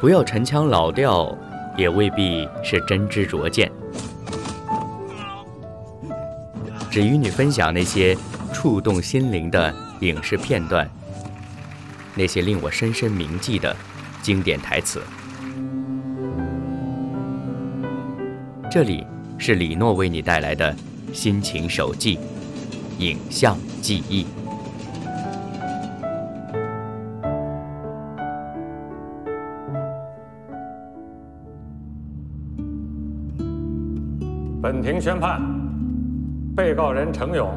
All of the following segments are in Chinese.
不要陈腔老调，也未必是真知灼见。只与你分享那些触动心灵的影视片段，那些令我深深铭记的经典台词。这里是李诺为你带来的心情手记，影像记忆。庭宣判，被告人程勇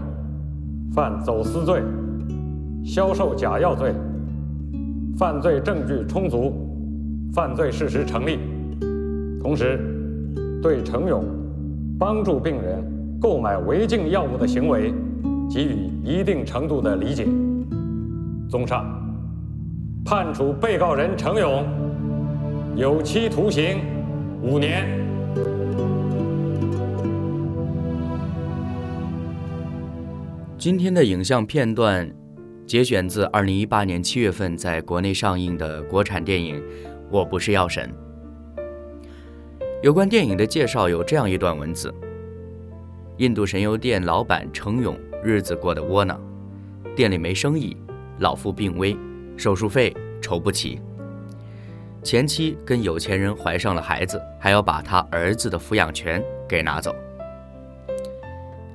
犯走私罪、销售假药罪，犯罪证据充足，犯罪事实成立。同时，对程勇帮助病人购买违禁药物的行为给予一定程度的理解。综上，判处被告人程勇有期徒刑五年。今天的影像片段节选自2018年7月份在国内上映的国产电影《我不是药神》。有关电影的介绍有这样一段文字：印度神油店老板程勇日子过得窝囊，店里没生意，老父病危，手术费筹不齐，前妻跟有钱人怀上了孩子，还要把他儿子的抚养权给拿走。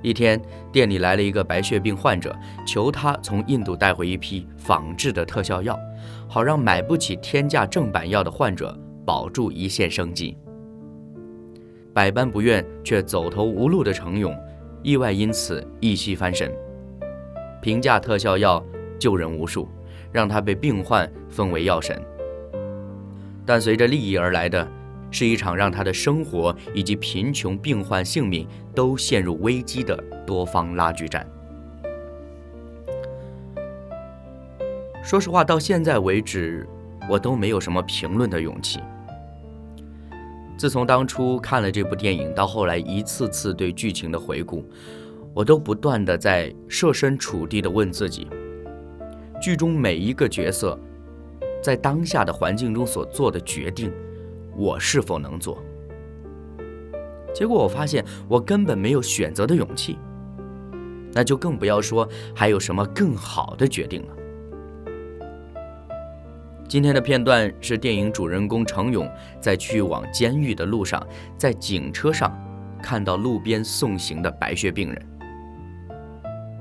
一天，店里来了一个白血病患者，求他从印度带回一批仿制的特效药，好让买不起天价正版药的患者保住一线生机。百般不愿却走投无路的程勇，意外因此一夕翻身，平价特效药救人无数，让他被病患封为药神。但随着利益而来的。是一场让他的生活以及贫穷病患性命都陷入危机的多方拉锯战。说实话，到现在为止，我都没有什么评论的勇气。自从当初看了这部电影，到后来一次次对剧情的回顾，我都不断的在设身处地的问自己：剧中每一个角色在当下的环境中所做的决定。我是否能做？结果我发现我根本没有选择的勇气，那就更不要说还有什么更好的决定了。今天的片段是电影主人公程勇在去往监狱的路上，在警车上看到路边送行的白血病人，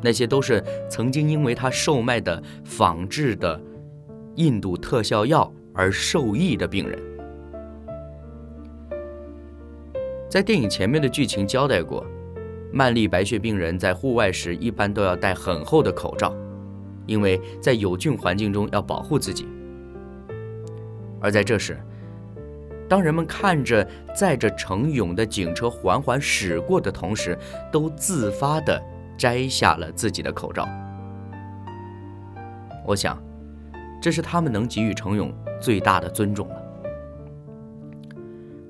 那些都是曾经因为他售卖的仿制的印度特效药而受益的病人。在电影前面的剧情交代过，曼丽白血病人在户外时一般都要戴很厚的口罩，因为在有菌环境中要保护自己。而在这时，当人们看着载着程勇的警车缓缓驶过的同时，都自发地摘下了自己的口罩。我想，这是他们能给予程勇最大的尊重。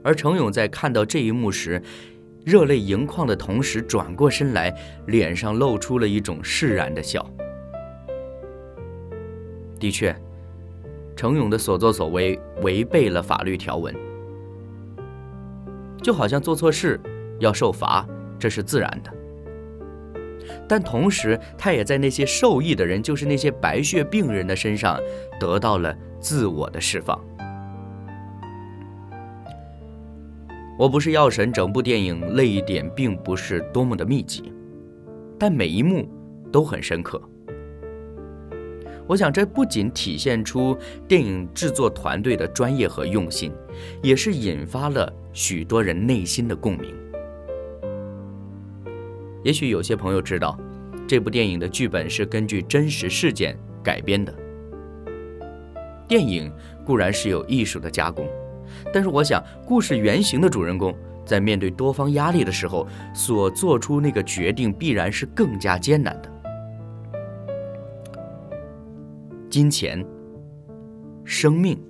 而程勇在看到这一幕时，热泪盈眶的同时，转过身来，脸上露出了一种释然的笑。的确，程勇的所作所为违背了法律条文，就好像做错事要受罚，这是自然的。但同时，他也在那些受益的人，就是那些白血病人的身上，得到了自我的释放。我不是药神，整部电影泪点并不是多么的密集，但每一幕都很深刻。我想，这不仅体现出电影制作团队的专业和用心，也是引发了许多人内心的共鸣。也许有些朋友知道，这部电影的剧本是根据真实事件改编的。电影固然是有艺术的加工。但是我想，故事原型的主人公在面对多方压力的时候，所做出那个决定必然是更加艰难的。金钱、生命、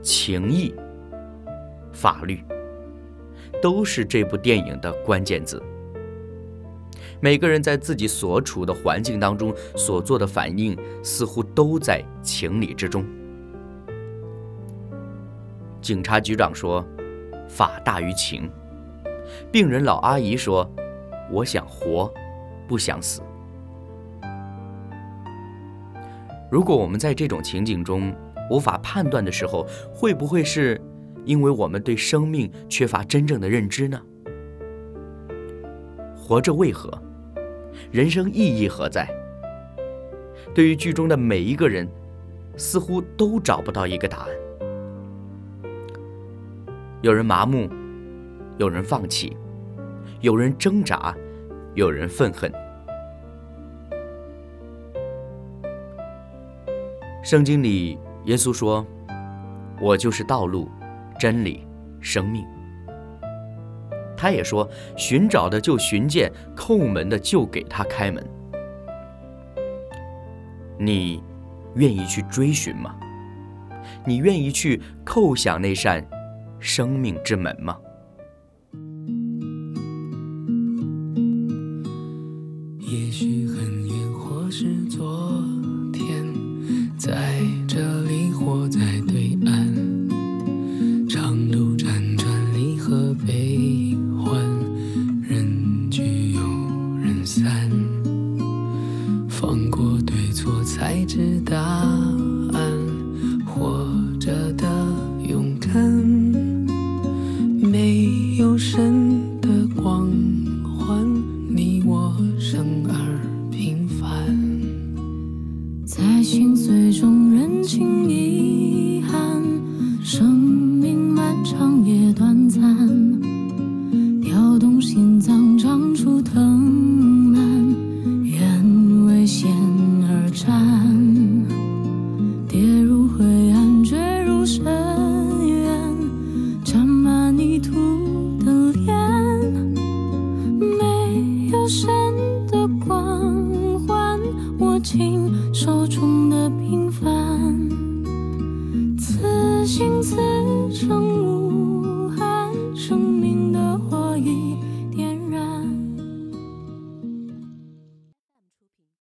情谊、法律，都是这部电影的关键字。每个人在自己所处的环境当中所做的反应，似乎都在情理之中。警察局长说：“法大于情。”病人老阿姨说：“我想活，不想死。”如果我们在这种情景中无法判断的时候，会不会是因为我们对生命缺乏真正的认知呢？活着为何？人生意义何在？对于剧中的每一个人，似乎都找不到一个答案。有人麻木，有人放弃，有人挣扎，有人愤恨。圣经里，耶稣说：“我就是道路、真理、生命。”他也说：“寻找的就寻见，叩门的就给他开门。”你愿意去追寻吗？你愿意去叩响那扇生命之门吗？手中